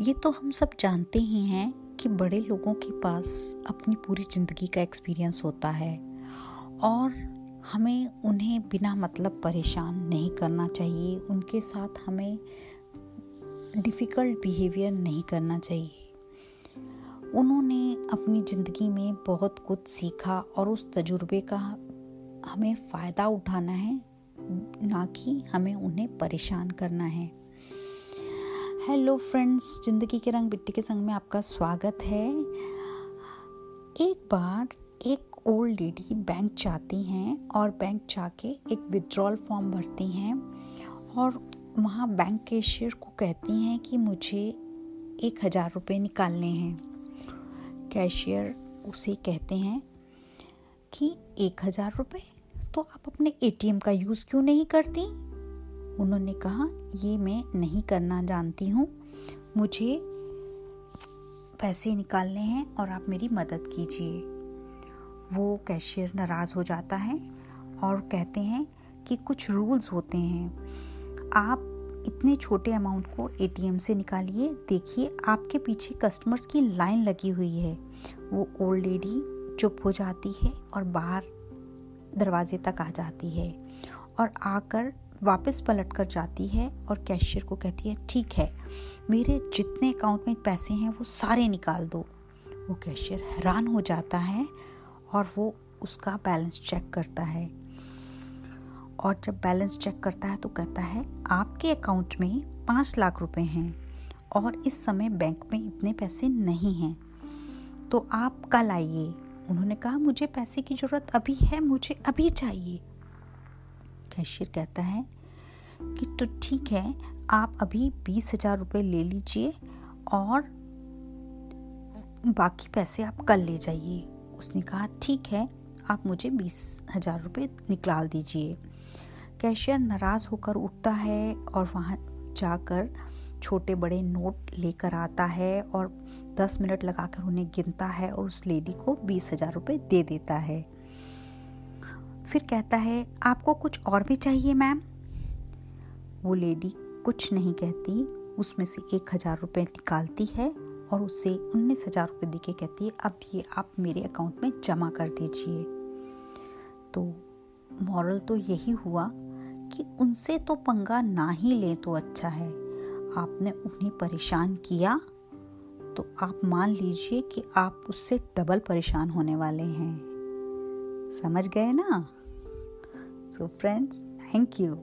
ये तो हम सब जानते ही हैं कि बड़े लोगों के पास अपनी पूरी ज़िंदगी का एक्सपीरियंस होता है और हमें उन्हें बिना मतलब परेशान नहीं करना चाहिए। उनके साथ हमें डिफ़िकल्ट बिहेवियर नहीं करना चाहिए। उन्होंने अपनी ज़िंदगी में बहुत कुछ सीखा और उस तजुर्बे का हमें फ़ायदा उठाना है, ना कि हमें उन्हें परेशान करना है। हेलो फ्रेंड्स ज़िंदगी के रंग बिट्टी के संग में आपका स्वागत है। एक बार एक ओल्ड लेडी बैंक जाती हैं और बैंक जाके एक विड्रॉल फॉर्म भरती हैं और वहाँ बैंक कैशियर को कहती हैं कि मुझे एक हज़ार रुपये निकालने हैं। कैशियर उसे कहते हैं कि एक हज़ार रुपये तो आप अपने एटीएम का यूज़ क्यों नहीं करती? उन्होंने कहा, ये मैं नहीं करना जानती हूँ। मुझे पैसे निकालने हैं और आप मेरी मदद कीजिए। वो कैशियर नाराज़ हो जाता है और कहते हैं कि कुछ रूल्स होते हैं। आप इतने छोटे अमाउंट को एटीएम से निकालिए। देखिए, आपके पीछे कस्टमर्स की लाइन लगी हुई है। वो ओल्ड लेडी चुप हो जाती है और बाहर दरवाजे तक आ जाती है और आकर वापस पलट कर जाती है और कैशियर को कहती है, ठीक है, मेरे जितने अकाउंट में पैसे हैं, वो सारे निकाल दो। वो कैशियर हैरान हो जाता है और वो उसका बैलेंस चेक करता है। और जब बैलेंस चेक करता है तो कहता है, आपके अकाउंट में पाँच लाख रुपए हैं और इस समय बैंक में इतने पैसे नहीं हैं। तो आप कल आइए। उन्होंने कहा, मुझे पैसे की ज़रूरत अभी है, मुझे अभी चाहिए। कैशियर कहता है कि तो ठीक है, आप अभी बीस हज़ार रुपये ले लीजिए और बाकी पैसे आप कल ले जाइए। उसने कहा, ठीक है, आप मुझे बीस हज़ार रुपये निकाल दीजिए। कैशियर नाराज़ होकर उठता है और वहाँ जाकर छोटे बड़े नोट लेकर आता है और दस मिनट लगाकर उन्हें गिनता है और उस लेडी को बीस हज़ार रुपये दे देता है। फिर कहता है, आपको कुछ और भी चाहिए, मैम? वो लेडी कुछ नहीं कहती, उसमें से एक हज़ार रुपये निकालती है और उससे उन्नीस हज़ार रुपये दिखे कहती है, अब ये आप मेरे अकाउंट में जमा कर दीजिए। तो मॉरल तो यही हुआ कि उनसे तो पंगा ना ही ले तो अच्छा है। आपने उन्हें परेशान किया तो आप मान लीजिए कि आप उससे डबल परेशान होने वाले हैं। समझ गए ना? So friends thank you